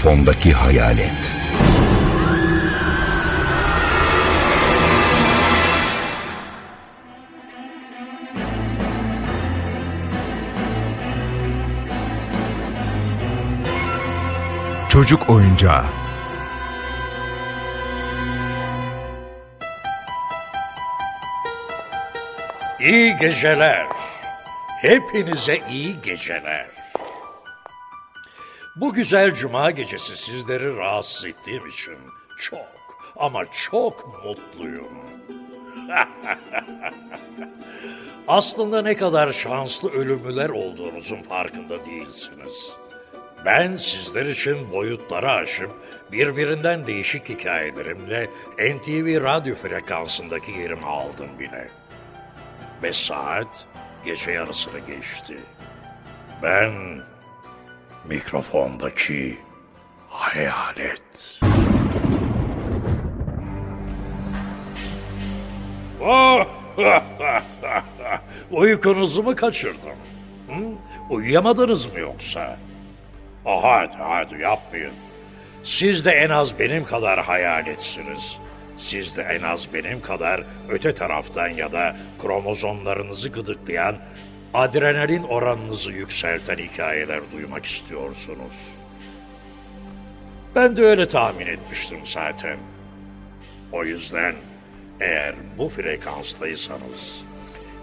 Mikrofondaki hayalet. Çocuk oyuncağı. İyi geceler. Hepinize iyi geceler. Bu güzel cuma gecesi sizleri rahatsız ettiğim için çok ama çok mutluyum. Aslında ne kadar şanslı ölümlüler olduğunuzun farkında değilsiniz. Ben sizler için boyutları aşıp birbirinden değişik hikayelerimle NTV radyo frekansındaki yerimi aldım bile. Ve saat gece yarısını geçti. Ben mikrofondaki hayalet. Oh! Uykunuzu mu kaçırdım? Hı? Uyuyamadınız mı yoksa? Oh, hadi hadi yapmayın. Siz de en az benim kadar hayaletsiniz. Siz de en az benim kadar öte taraftan ya da kromozomlarınızı gıdıklayan, adrenalin oranınızı yükselten hikayeler duymak istiyorsunuz. Ben de öyle tahmin etmiştim zaten. O yüzden eğer bu frekanstaysanız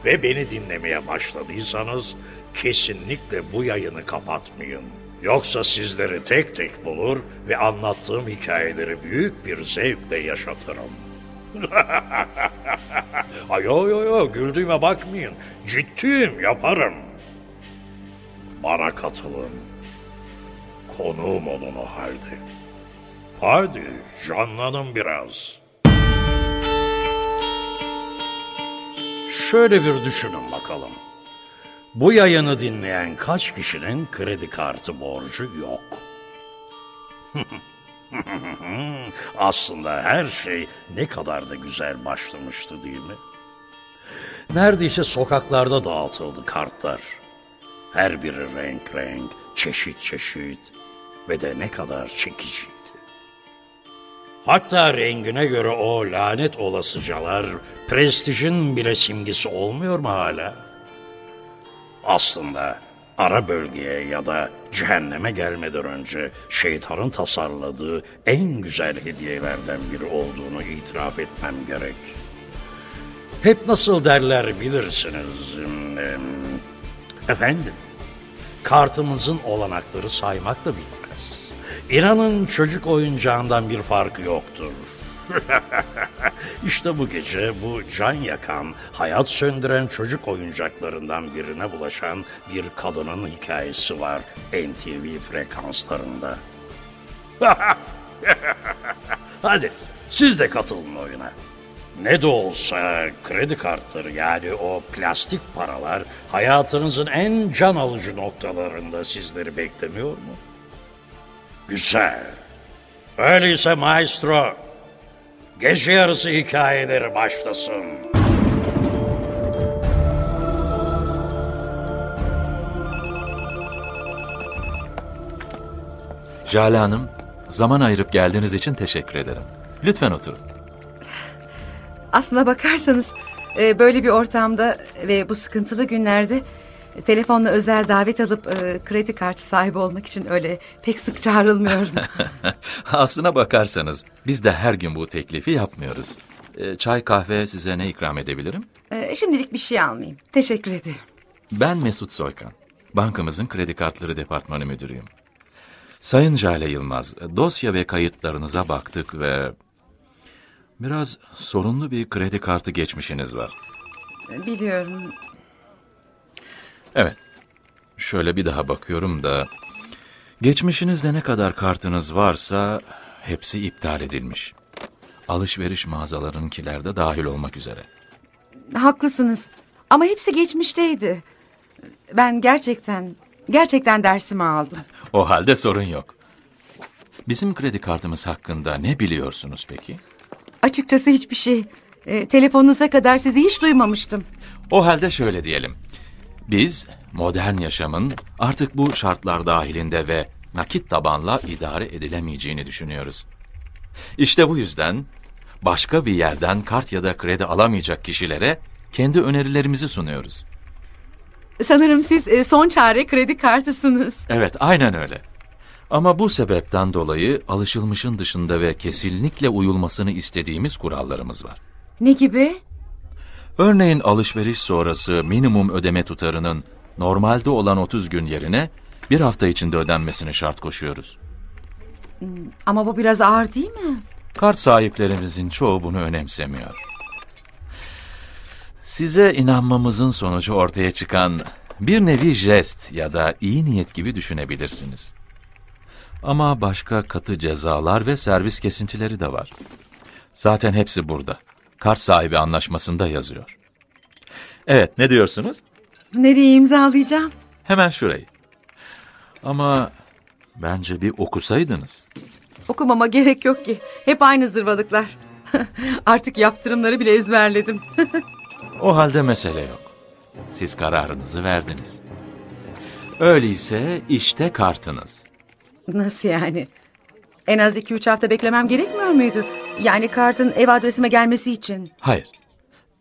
ve beni dinlemeye başladıysanız kesinlikle bu yayını kapatmayın. Yoksa sizleri tek tek bulur ve anlattığım hikayeleri büyük bir zevkle yaşatırım. Ay yo yo yo güldüğüme bakmayın. Ciddiyim yaparım. Bana katılın. Konuğum olun o halde. Hadi canlanın biraz. Şöyle bir düşünün bakalım. Bu yayını dinleyen kaç kişinin kredi kartı borcu yok? Aslında her şey ne kadar da güzel başlamıştı değil mi? Neredeyse sokaklarda dağıtıldı kartlar. Her biri renk renk, çeşit çeşit ve de ne kadar çekiciydi. Hatta rengine göre o lanet olasıcalar prestijin bile simgesi olmuyor mu hala? Aslında ara bölgeye ya da cehenneme gelmeden önce şeytanın tasarladığı en güzel hediyelerden biri olduğunu itiraf etmem gerek. Hep nasıl derler bilirsiniz. Efendim, kartımızın olanakları saymakla bitmez. İnanın çocuk oyuncağından bir farkı yoktur. işte bu gece bu can yakan, hayat söndüren çocuk oyuncaklarından birine bulaşan bir kadının hikayesi var NTV frekanslarında. Hadi siz de katılın oyuna. Ne de olsa kredi kartları yani o plastik paralar hayatınızın en can alıcı noktalarında sizleri beklemiyor mu? Güzel. Öyleyse maestro, gece yarısı hikayeleri başlasın. Jale Hanım, zaman ayırıp geldiğiniz için teşekkür ederim. Lütfen oturun. Aslına bakarsanız e, böyle bir ortamda ve bu sıkıntılı günlerde telefonla özel davet alıp e, kredi kartı sahibi olmak için öyle pek sık çağrılmıyorum. Aslına bakarsanız biz de her gün bu teklifi yapmıyoruz. Ee, Çay kahve size ne ikram edebilirim? E, Şimdilik bir şey almayayım. Teşekkür ederim. Ben Mesut Soykan. Bankamızın kredi kartları departmanı müdürüyüm. Sayın Jale Yılmaz, dosya ve kayıtlarınıza baktık ve... Biraz sorunlu bir kredi kartı geçmişiniz var. E, Biliyorum. Evet. Şöyle bir daha bakıyorum da... Geçmişinizde ne kadar kartınız varsa hepsi iptal edilmiş. Alışveriş mağazalarınkiler de dahil olmak üzere. Haklısınız. Ama hepsi geçmişteydi. Ben gerçekten, gerçekten dersimi aldım. O halde sorun yok. Bizim kredi kartımız hakkında ne biliyorsunuz peki? Açıkçası hiçbir şey. E, telefonunuza kadar sizi hiç duymamıştım. O halde şöyle diyelim. Biz modern yaşamın artık bu şartlar dahilinde ve nakit tabanla idare edilemeyeceğini düşünüyoruz. İşte bu yüzden başka bir yerden kart ya da kredi alamayacak kişilere kendi önerilerimizi sunuyoruz. Sanırım siz e, son çare kredi kartısınız. Evet, aynen öyle. Ama bu sebepten dolayı alışılmışın dışında ve kesinlikle uyulmasını istediğimiz kurallarımız var. Ne gibi? Örneğin alışveriş sonrası minimum ödeme tutarının normalde olan 30 gün yerine bir hafta içinde ödenmesini şart koşuyoruz. Ama bu biraz ağır değil mi? Kart sahiplerimizin çoğu bunu önemsemiyor. Size inanmamızın sonucu ortaya çıkan bir nevi jest ya da iyi niyet gibi düşünebilirsiniz. Ama başka katı cezalar ve servis kesintileri de var. Zaten hepsi burada. Kart sahibi anlaşmasında yazıyor. Evet, ne diyorsunuz? Nereye imzalayacağım? Hemen şurayı. Ama bence bir okusaydınız. Okumama gerek yok ki. Hep aynı zırvalıklar. Artık yaptırımları bile ezberledim. O halde mesele yok. Siz kararınızı verdiniz. Öyleyse işte kartınız. Nasıl yani? En az iki üç hafta beklemem gerekmiyor muydu? Yani kartın ev adresime gelmesi için. Hayır.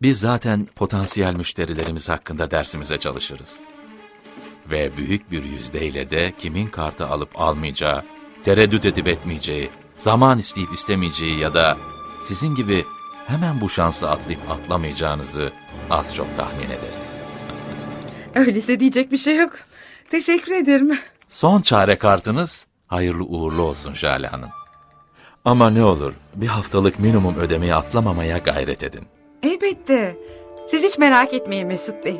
Biz zaten potansiyel müşterilerimiz hakkında dersimize çalışırız. Ve büyük bir yüzdeyle de kimin kartı alıp almayacağı, tereddüt edip etmeyeceği, zaman isteyip istemeyeceği ya da sizin gibi hemen bu şansla atlayıp atlamayacağınızı az çok tahmin ederiz. Öyleyse diyecek bir şey yok. Teşekkür ederim. Son çare kartınız hayırlı uğurlu olsun Jale Hanım. Ama ne olur bir haftalık minimum ödemeyi atlamamaya gayret edin. Elbette. Siz hiç merak etmeyin Mesut Bey.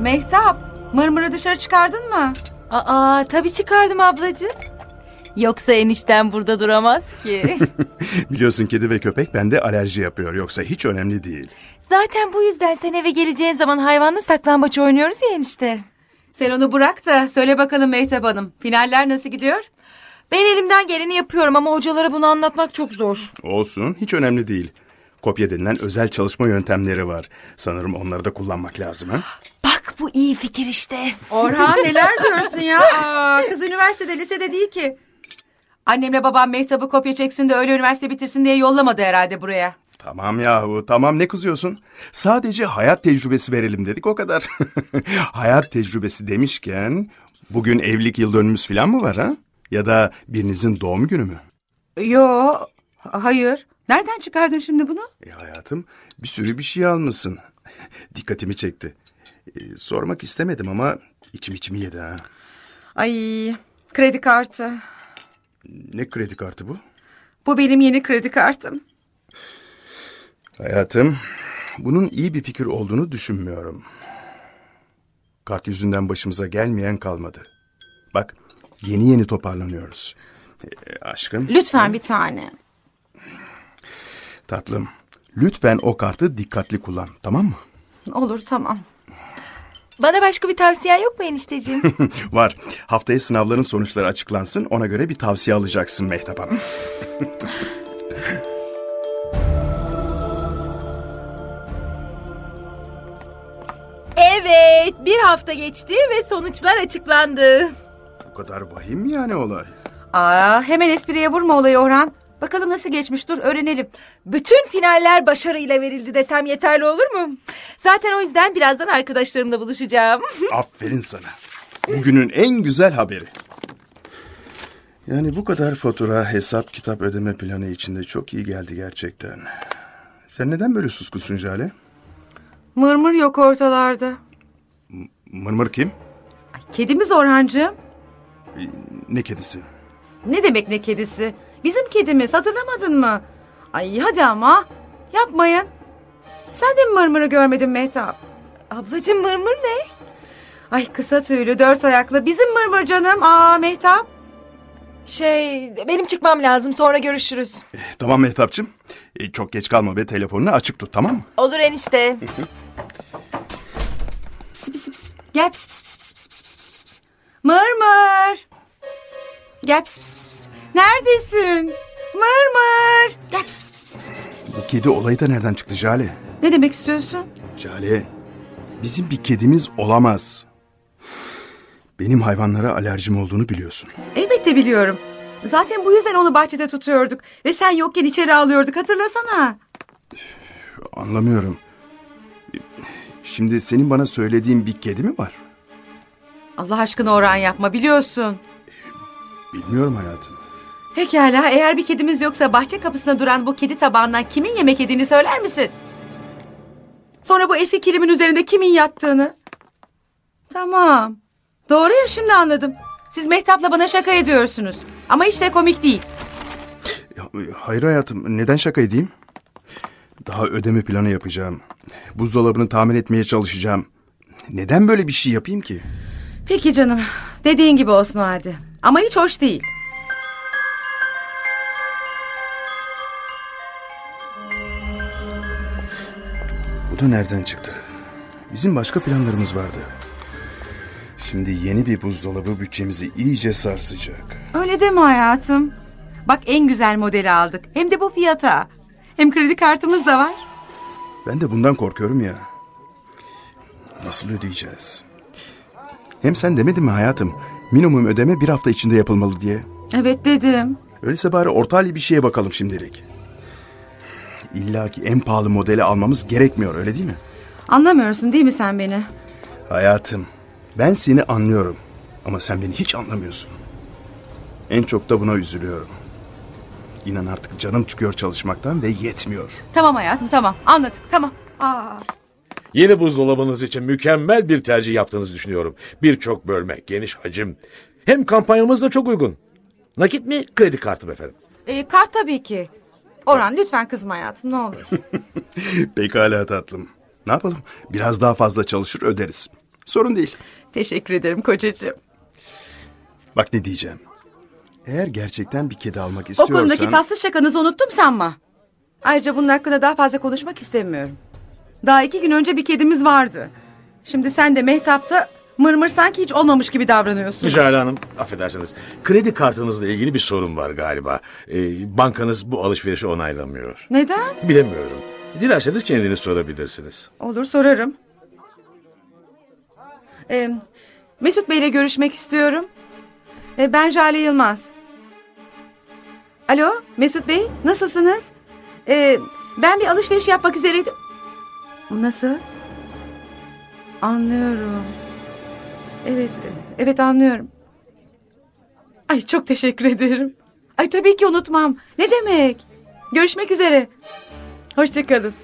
Mehtap, mırmırı dışarı çıkardın mı? Aa tabii çıkardım ablacığım. Yoksa enişten burada duramaz ki. Biliyorsun kedi ve köpek bende alerji yapıyor. Yoksa hiç önemli değil. Zaten bu yüzden sen eve geleceğin zaman hayvanla saklambaç oynuyoruz ya enişte. Sen onu bırak da söyle bakalım Mehtap Hanım. Finaller nasıl gidiyor? Ben elimden geleni yapıyorum ama hocalara bunu anlatmak çok zor. Olsun hiç önemli değil. Kopya denilen özel çalışma yöntemleri var. Sanırım onları da kullanmak lazım ha? Bak bu iyi fikir işte. Orhan neler diyorsun ya? Aa, kız üniversitede, lisede değil ki. Annemle babam Mehtap'ı kopya çeksin de öyle üniversite bitirsin diye yollamadı herhalde buraya. Tamam yahu tamam ne kızıyorsun? Sadece hayat tecrübesi verelim dedik o kadar. hayat tecrübesi demişken bugün evlilik yıl dönümümüz falan mı var ha? Ya da birinizin doğum günü mü? Yo, hayır. Nereden çıkardın şimdi bunu? E hayatım bir sürü bir şey almışsın. Dikkatimi çekti. E, sormak istemedim ama içim içimi yedi ha. Ay, kredi kartı. Ne kredi kartı bu? Bu benim yeni kredi kartım. Hayatım, bunun iyi bir fikir olduğunu düşünmüyorum. Kart yüzünden başımıza gelmeyen kalmadı. Bak, yeni yeni toparlanıyoruz. E, aşkım, Lütfen bir tane. tatlım, lütfen o kartı dikkatli kullan, tamam mı? Olur tamam. Bana başka bir tavsiyen yok mu enişteciğim? Var, haftaya sınavların sonuçları açıklansın, ona göre bir tavsiye alacaksın Mehtap Hanım. bir hafta geçti ve sonuçlar açıklandı. Bu kadar vahim mi yani olay? Aa, hemen espriye vurma olayı Orhan. Bakalım nasıl geçmiş dur öğrenelim. Bütün finaller başarıyla verildi desem yeterli olur mu? Zaten o yüzden birazdan arkadaşlarımla buluşacağım. Aferin sana. Bugünün en güzel haberi. Yani bu kadar fatura, hesap, kitap ödeme planı içinde çok iyi geldi gerçekten. Sen neden böyle suskunsun Jale? Mırmır yok ortalarda. Mırmır kim? Kedimiz Orhancığım. Ne kedisi? Ne demek ne kedisi? Bizim kedimiz hatırlamadın mı? Ay hadi ama yapmayın. Sen de mi mırmırı görmedin Mehtap? Ablacığım mırmır ne? Ay kısa tüylü dört ayaklı bizim mırmır canım. Aa Mehtap. Şey benim çıkmam lazım sonra görüşürüz. Tamam Mehtapçım. E, çok geç kalma ve telefonunu açık tut tamam mı? Olur enişte. Pis pis pis. Gel pis pis pis pis pis pis pis pis pis. Mırmır. Gel pis pis pis pis. Neredesin? Mırmır. Gel pis pis pis pis pis pis pis. Bu kedi olayı da nereden çıktı Jale? Ne demek istiyorsun? Jale, bizim bir kedimiz olamaz. Benim hayvanlara alerjim olduğunu biliyorsun. Elbette biliyorum. Zaten bu yüzden onu bahçede tutuyorduk. Ve sen yokken içeri alıyorduk hatırlasana. Anlamıyorum. Şimdi senin bana söylediğin bir kedi mi var? Allah aşkına Orhan yapma biliyorsun. Bilmiyorum hayatım. Pekala eğer bir kedimiz yoksa bahçe kapısına duran bu kedi tabağından kimin yemek yediğini söyler misin? Sonra bu eski kilimin üzerinde kimin yattığını? Tamam. Doğru ya şimdi anladım. Siz Mehtap'la bana şaka ediyorsunuz. Ama hiç de komik değil. Ya, Hayır hayatım, neden şaka edeyim? Daha ödeme planı yapacağım. Buzdolabını tamir etmeye çalışacağım. Neden böyle bir şey yapayım ki? Peki canım. Dediğin gibi olsun o halde. Ama hiç hoş değil. Bu da nereden çıktı? Bizim başka planlarımız vardı. Şimdi yeni bir buzdolabı bütçemizi iyice sarsacak. Öyle deme hayatım. Bak en güzel modeli aldık. Hem de bu fiyata. Hem kredi kartımız da var. Ben de bundan korkuyorum ya. Nasıl ödeyeceğiz? Hem sen demedin mi hayatım? Minimum ödeme bir hafta içinde yapılmalı diye. Evet dedim. Öyleyse bari orta halli bir şeye bakalım şimdilik. İlla ki en pahalı modeli almamız gerekmiyor öyle değil mi? Anlamıyorsun değil mi sen beni? Hayatım, ben seni anlıyorum. Ama sen beni hiç anlamıyorsun. En çok da buna üzülüyorum. İnan artık canım çıkıyor çalışmaktan ve yetmiyor. Tamam hayatım tamam anladık tamam. Aa. Yeni buzdolabınız için mükemmel bir tercih yaptığınızı düşünüyorum. Birçok bölme, geniş hacim. Hem kampanyamız da çok uygun. Nakit mi, kredi kartı mı efendim? E, kart tabii ki. Orhan lütfen kızma hayatım ne olur. Pekala tatlım. Ne yapalım? Biraz daha fazla çalışır öderiz. Sorun değil. Teşekkür ederim kocacığım. Bak ne diyeceğim. Eğer gerçekten bir kedi almak O istiyorsan... konudaki tatsız şakanızı unuttum sanma. Ayrıca bunun hakkında daha fazla konuşmak istemiyorum. Daha iki gün önce bir kedimiz vardı. Şimdi sen de Mehtap'ta mırmır sanki hiç olmamış gibi davranıyorsun. Jale Hanım, affedersiniz. Kredi kartınızla ilgili bir sorun var galiba. Ee, bankanız bu alışverişi onaylamıyor. Neden? Bilemiyorum. Dilerseniz kendiniz sorabilirsiniz. Olur sorarım. Ee, Mesut Bey'le görüşmek istiyorum. Ee, ben Jale Yılmaz. Alo Mesut Bey nasılsınız? Ee, ben bir alışveriş yapmak üzereydim. Nasıl? Anlıyorum. Evet, evet anlıyorum. Ay çok teşekkür ederim. Ay tabii ki unutmam. Ne demek? Görüşmek üzere. Hoşçakalın.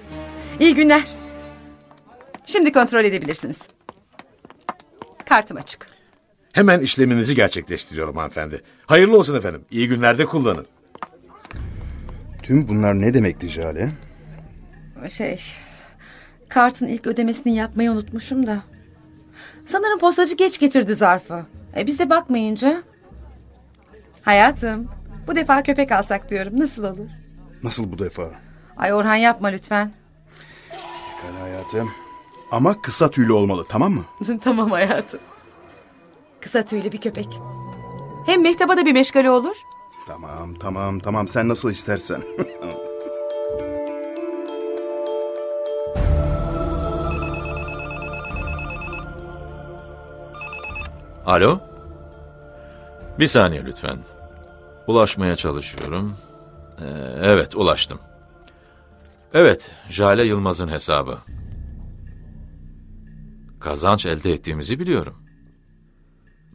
İyi günler. Şimdi kontrol edebilirsiniz. Kartım açık. Hemen işleminizi gerçekleştiriyorum hanımefendi. Hayırlı olsun efendim. İyi günlerde kullanın. Tüm bunlar ne demekti Jale? Şey, kartın ilk ödemesini yapmayı unutmuşum da. Sanırım postacı geç getirdi zarfı. E, biz de bakmayınca. Hayatım, bu defa köpek alsak diyorum. Nasıl olur? Nasıl bu defa? Ay Orhan yapma lütfen. Pekala hayatım. Ama kısa tüylü olmalı tamam mı? tamam hayatım. Kısa tüylü bir köpek. Hem mehtaba da bir meşgale olur. Tamam tamam tamam sen nasıl istersen. Alo? Bir saniye lütfen. Ulaşmaya çalışıyorum. Ee, evet, ulaştım. Evet, Jale Yılmaz'ın hesabı. Kazanç elde ettiğimizi biliyorum.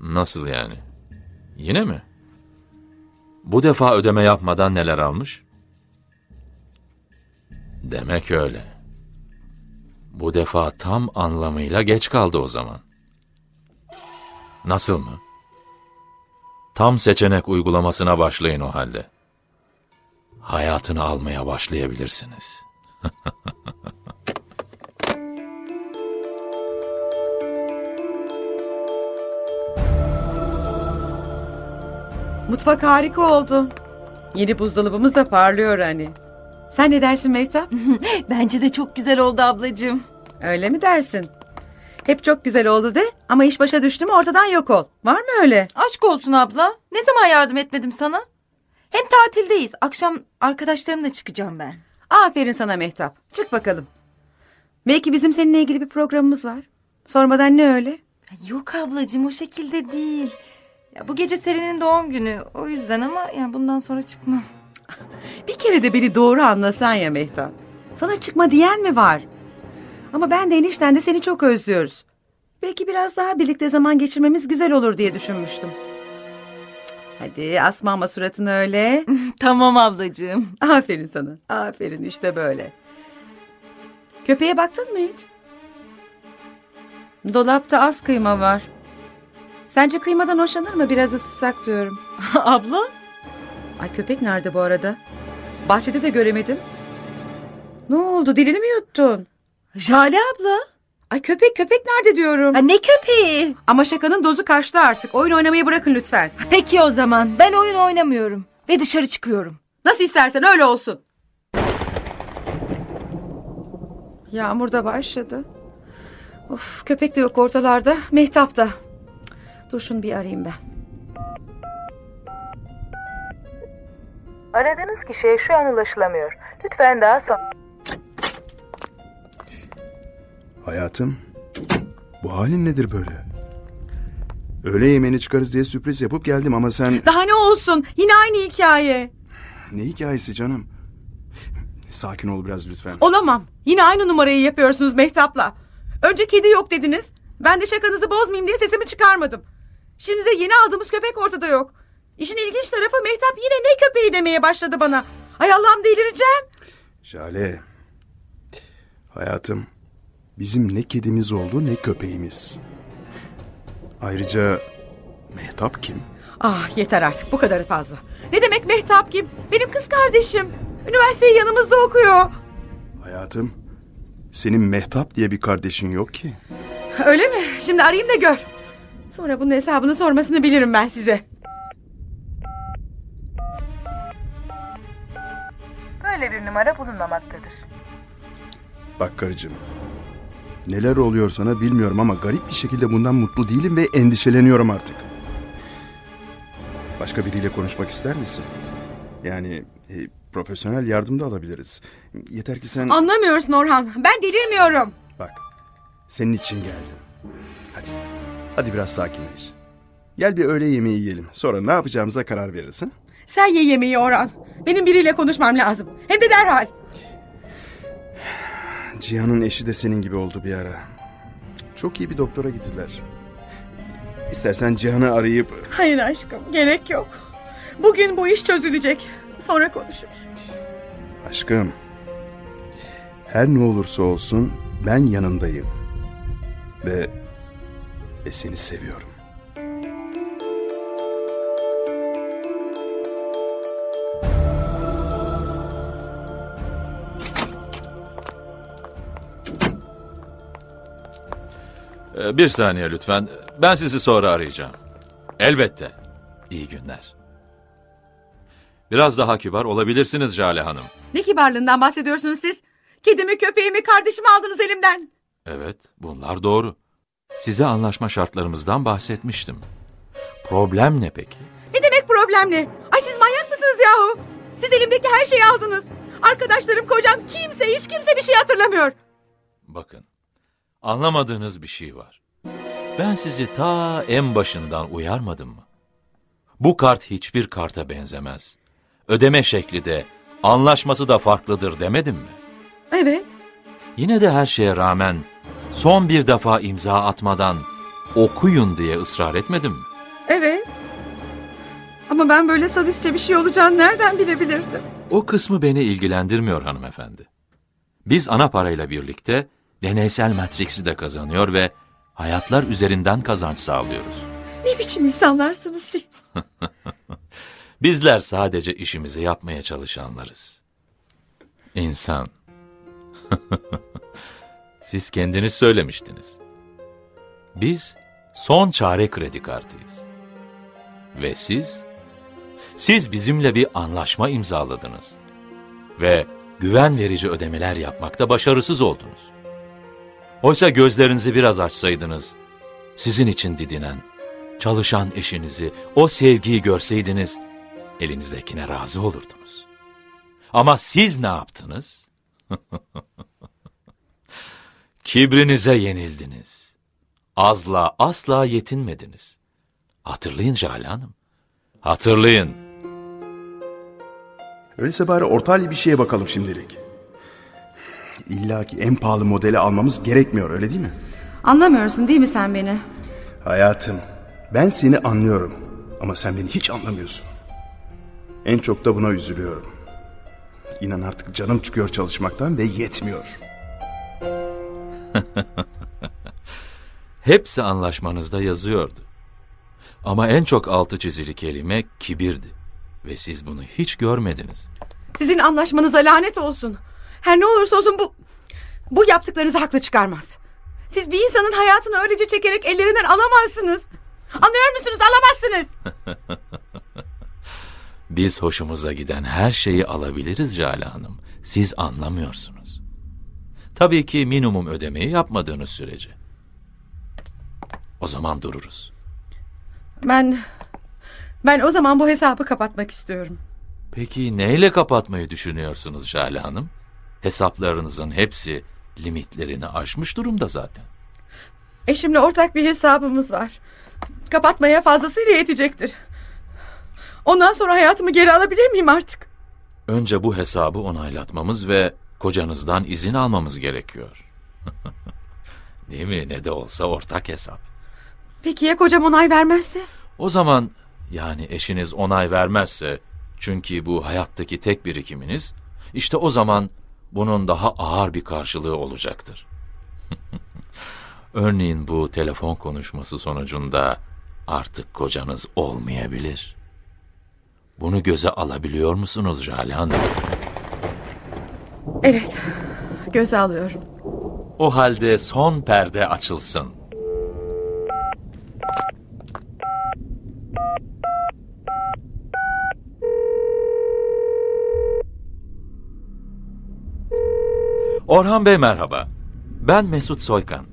Nasıl yani? Yine mi? Bu defa ödeme yapmadan neler almış? Demek öyle. Bu defa tam anlamıyla geç kaldı o zaman. Nasıl mı? Tam seçenek uygulamasına başlayın o halde. Hayatını almaya başlayabilirsiniz. Mutfak harika oldu. Yeni buzdolabımız da parlıyor hani. Sen ne dersin Mehtap? Bence de çok güzel oldu ablacığım. öyle mi dersin? Hep çok güzel oldu de ama iş başa düştü mü ortadan yok ol. Var mı öyle? Aşk olsun abla. Ne zaman yardım etmedim sana? Hem tatildeyiz. Akşam arkadaşlarımla çıkacağım ben. Aferin sana Mehtap. Çık bakalım. Belki bizim seninle ilgili bir programımız var. Sormadan ne öyle? Yok ablacığım o şekilde değil. Ya, bu gece Selin'in doğum günü. O yüzden ama ya bundan sonra çıkmam. Bir kere de beni doğru anlasan ya Mehtap. Sana çıkma diyen mi var? Ama ben de enişten de seni çok özlüyoruz. Belki biraz daha birlikte zaman geçirmemiz güzel olur diye düşünmüştüm. Hadi asma ama suratını öyle. Tamam ablacığım. Aferin sana. Aferin işte böyle. Köpeğe baktın mı hiç? Dolapta az kıyma var. Sence kıymadan hoşlanır mı? Biraz ısıtsak diyorum. Abla? Ay köpek nerede bu arada? Bahçede de göremedim. Ne oldu? Dilini mi yuttun? Jale abla. Ay köpek köpek nerede diyorum. Ha, ne köpeği? Ama şakanın dozu kaçtı artık. Oyun oynamayı bırakın lütfen. Peki o zaman ben oyun oynamıyorum. Ve dışarı çıkıyorum. Nasıl istersen öyle olsun. Yağmur da başladı. Of köpek de yok ortalarda. Mehtap da. Dur şunu bir arayayım ben. Aradığınız kişiye şu an ulaşılamıyor. Lütfen daha sonra... Hayatım, bu halin nedir böyle? Öğle yemeğini çıkarız diye sürpriz yapıp geldim ama sen... Daha ne olsun? Yine aynı hikaye. Ne hikayesi canım? Sakin ol biraz lütfen. Olamam. Yine aynı numarayı yapıyorsunuz Mehtap'la. Önce kedi yok dediniz. Ben de şakanızı bozmayayım diye sesimi çıkarmadım. Şimdi de yeni aldığımız köpek ortada yok. İşin ilginç tarafı Mehtap yine ne köpeği demeye başladı bana. Ay Allah'ım delireceğim. Jale, hayatım, bizim ne kedimiz oldu ne köpeğimiz. Ayrıca Mehtap kim? Ah yeter artık bu kadarı fazla. Ne demek Mehtap kim? Benim kız kardeşim. Üniversiteyi yanımızda okuyor. Hayatım, senin Mehtap diye bir kardeşin yok ki. Öyle mi? Şimdi arayayım da gör. Sonra bunun hesabını sormasını bilirim ben size. Böyle bir numara bulunmamaktadır. Bak karıcığım, neler oluyor sana bilmiyorum ama garip bir şekilde bundan mutlu değilim ve endişeleniyorum artık. Başka biriyle konuşmak ister misin? Yani e, profesyonel yardım da alabiliriz. Yeter ki sen... Anlamıyorsun Orhan. Ben delirmiyorum. Bak, senin için geldim. Hadi, hadi biraz sakinleş. Gel bir öğle yemeği yiyelim. Sonra ne yapacağımıza karar veririz. Ha? Sen ye yemeği Orhan. Benim biriyle konuşmam lazım. Hem de derhal. Cihan'ın eşi de senin gibi oldu bir ara. Çok iyi bir doktora gittiler. İstersen Cihan'ı arayıp... Hayır aşkım gerek yok. Bugün bu iş çözülecek. Sonra konuşuruz. Aşkım, her ne olursa olsun ben yanındayım. Ve, ve seni seviyorum. Ee, Bir saniye lütfen. Ben sizi sonra arayacağım. Elbette. İyi günler. Biraz daha kibar olabilirsiniz Jale Hanım. Ne kibarlığından bahsediyorsunuz siz? Kedimi, köpeğimi, kardeşimi aldınız elimden. Evet, bunlar doğru. Size anlaşma şartlarımızdan bahsetmiştim. Problem ne peki? Ne demek problemli? Ay siz manyak mısınız yahu? Siz elimdeki her şeyi aldınız. Arkadaşlarım, kocam, kimse, hiç kimse bir şey hatırlamıyor. Bakın, anlamadığınız bir şey var. Ben sizi ta en başından uyarmadım mı? Bu kart hiçbir karta benzemez. Ödeme şekli de, anlaşması da farklıdır demedim mi? Evet. Yine de her şeye rağmen son bir defa imza atmadan okuyun diye ısrar etmedim mi? Evet. Ama ben böyle sadistçe bir şey olacağını nereden bilebilirdim? O kısmı beni ilgilendirmiyor hanımefendi. Biz ana parayla birlikte deneysel Matrix'i de kazanıyor ve hayatlar üzerinden kazanç sağlıyoruz. Ne biçim insanlarsınız siz? Bizler sadece işimizi yapmaya çalışanlarız. İnsan. Siz kendiniz söylemiştiniz. Biz son çare kredi kartıyız. Ve siz? Siz bizimle bir anlaşma imzaladınız. Ve güven verici ödemeler yapmakta başarısız oldunuz. Oysa gözlerinizi biraz açsaydınız, sizin için didinen, çalışan eşinizi, o sevgiyi görseydiniz, elinizdekine razı olurdunuz. Ama siz ne yaptınız? Kibrinize yenildiniz. azla asla yetinmediniz. Hatırlayın Jale Hanım. Hatırlayın. Öyleyse bari orta halli bir şeye bakalım şimdilik. İlla ki en pahalı modeli almamız gerekmiyor öyle değil mi? Anlamıyorsun değil mi sen beni? Hayatım, ben seni anlıyorum ama sen beni hiç anlamıyorsun. En çok da buna üzülüyorum. İnan artık canım çıkıyor çalışmaktan ve yetmiyor. Hepsi anlaşmanızda yazıyordu. Ama en çok altı çizili kelime kibirdi. Ve siz bunu hiç görmediniz. Sizin anlaşmanıza lanet olsun. Her ne olursa olsun bu... Bu yaptıklarınızı haklı çıkarmaz. Siz bir insanın hayatını öylece çekerek ellerinden alamazsınız. Anlıyor musunuz? Alamazsınız. Biz hoşumuza giden her şeyi alabiliriz Jale Hanım. Siz anlamıyorsunuz. Tabii ki minimum ödemeyi yapmadığınız sürece. O zaman dururuz. Ben... Ben o zaman bu hesabı kapatmak istiyorum. Peki neyle kapatmayı düşünüyorsunuz Jale Hanım? Hesaplarınızın hepsi limitlerini aşmış durumda zaten. Eşimle ortak bir hesabımız var. Kapatmaya fazlasıyla yetecektir. Ondan sonra hayatımı geri alabilir miyim artık? Önce bu hesabı onaylatmamız ve kocanızdan izin almamız gerekiyor. Değil mi? Ne de olsa ortak hesap. Peki ya kocam onay vermezse? O zaman yani eşiniz onay vermezse çünkü bu hayattaki tek birikiminiz işte o zaman bunun daha ağır bir karşılığı olacaktır. Örneğin bu telefon konuşması sonucunda artık kocanız olmayabilir. Bunu göze alabiliyor musunuz Jale Hanım? Evet. Göze alıyorum. O halde son perde açılsın. Orhan Bey merhaba. Ben Mesut Soykan.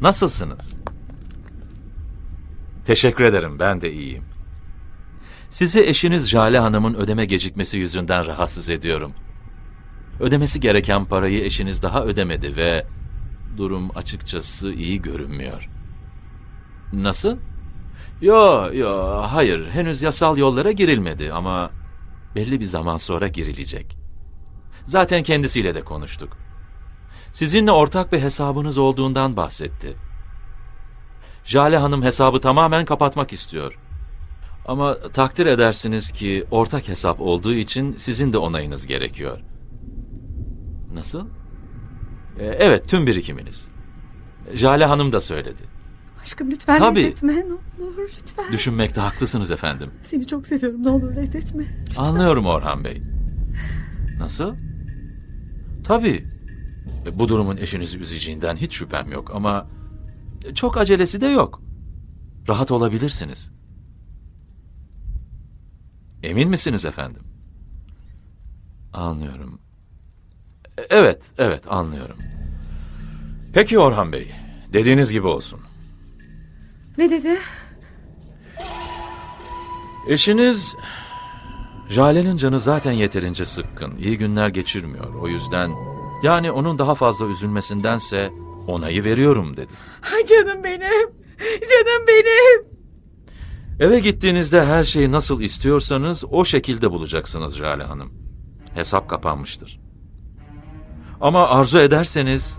Nasılsınız? Teşekkür ederim, ben de iyiyim. Sizi eşiniz Jale Hanım'ın ödeme gecikmesi yüzünden rahatsız ediyorum. Ödemesi gereken parayı eşiniz daha ödemedi ve durum açıkçası iyi görünmüyor. Nasıl? Yo, yo, hayır. Henüz yasal yollara girilmedi ama belli bir zaman sonra girilecek. Zaten kendisiyle de konuştuk. Sizinle ortak bir hesabınız olduğundan bahsetti. Jale Hanım hesabı tamamen kapatmak istiyor. Ama takdir edersiniz ki ortak hesap olduğu için sizin de onayınız gerekiyor. Nasıl? Ee, evet, tüm birikiminiz. Jale Hanım da söyledi. Aşkım lütfen Tabii. reddetme. Ne olur lütfen. Düşünmekte haklısınız efendim. Seni çok seviyorum. Ne olur reddetme. Lütfen. Anlıyorum Orhan Bey. Nasıl? Tabii. E, Bu durumun eşinizi üzeceğinden hiç şüphem yok ama e, çok acelesi de yok. Rahat olabilirsiniz. Emin misiniz efendim? Anlıyorum. Evet, evet anlıyorum. Peki Orhan Bey, dediğiniz gibi olsun. Ne dedi? Eşiniz Jale'nin canı zaten yeterince sıkkın. İyi günler geçirmiyor. O yüzden yani onun daha fazla üzülmesindense onayı veriyorum dedi. Ay canım benim. Canım benim. Eve gittiğinizde her şeyi nasıl istiyorsanız o şekilde bulacaksınız Jale Hanım. Hesap kapanmıştır. Ama arzu ederseniz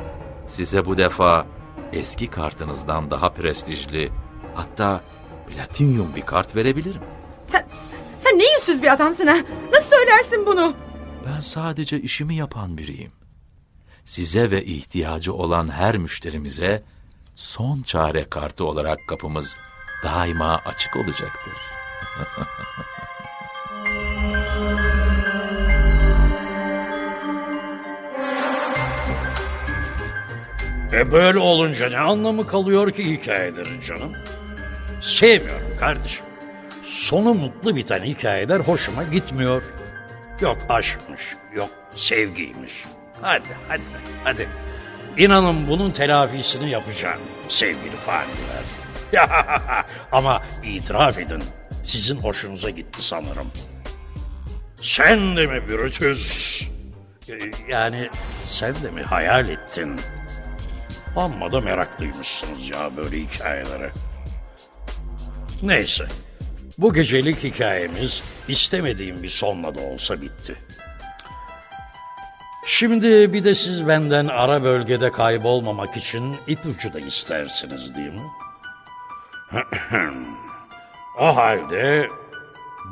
size bu defa eski kartınızdan daha prestijli hatta platinyum bir kart verebilirim. Sen, sen ne yüzsüz bir adamsın ha? Nasıl söylersin bunu? Ben sadece işimi yapan biriyim. Size ve ihtiyacı olan her müşterimize son çare kartı olarak kapımız daima açık olacaktır. E böyle olunca ne anlamı kalıyor ki hikayelerin canım? Sevmiyorum kardeşim. Sonu mutlu biten hikayeler hoşuma gitmiyor. Yok aşkmış, yok sevgiymiş. Hadi, hadi, hadi. İnanın bunun telafisini yapacağım sevgili faniler. Ama itiraf edin, sizin hoşunuza gitti sanırım. Sen de mi Brutus? E, Yani sen de mi hayal ettin? Amma da meraklıymışsınız ya böyle hikayelere. Neyse. Bu gecelik hikayemiz istemediğim bir sonla da olsa bitti. Şimdi bir de siz benden ara bölgede kaybolmamak için ipucu da istersiniz değil mi? o halde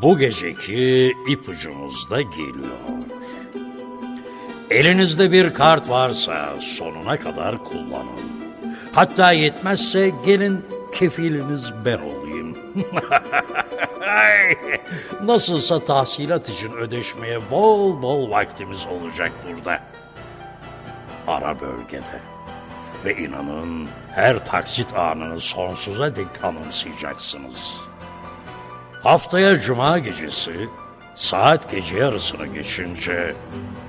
bu geceki ipucumuz da geliyor. Elinizde bir kart varsa sonuna kadar kullanın. Hatta yetmezse gelin kefiliniz ben olayım. Ay, Nasılsa tahsilat için ödeşmeye bol bol vaktimiz olacak burada. Ara bölgede. Ve inanın her taksit anını sonsuza dek anımsayacaksınız. Haftaya cuma gecesi saat gece yarısını geçince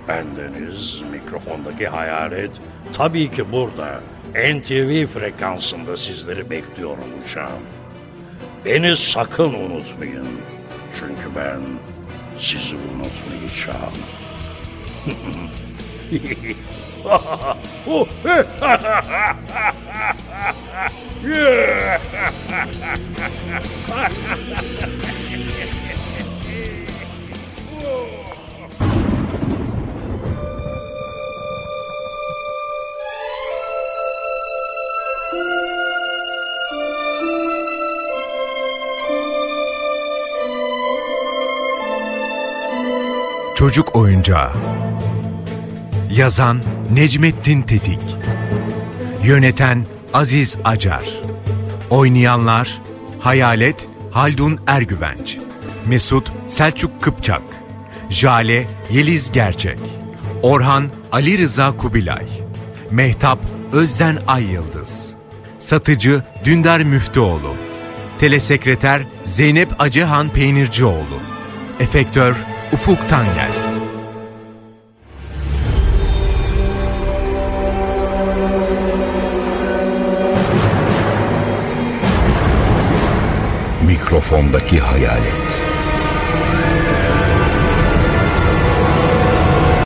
bendeniz mikrofondaki hayalet tabii ki burada NTV frekansında sizleri bekliyor olacağım. Beni sakın unutmayın. Çünkü ben sizi unutmayacağım. Çocuk Oyuncağı. Yazan Necmettin Tetik. Yöneten Aziz Acar. Oynayanlar Hayalet Haldun Ergüvenç. Mesut Selçuk Kıpçak. Jale Yeliz Gerçek. Orhan Ali Rıza Kubilay. Mehtap Özden Ay Yıldız Satıcı Dündar Müftüoğlu. Telesekreter Zeynep Acıhan Peynircioğlu. Efektör Ufuk Tangel Mikrofondaki hayalet.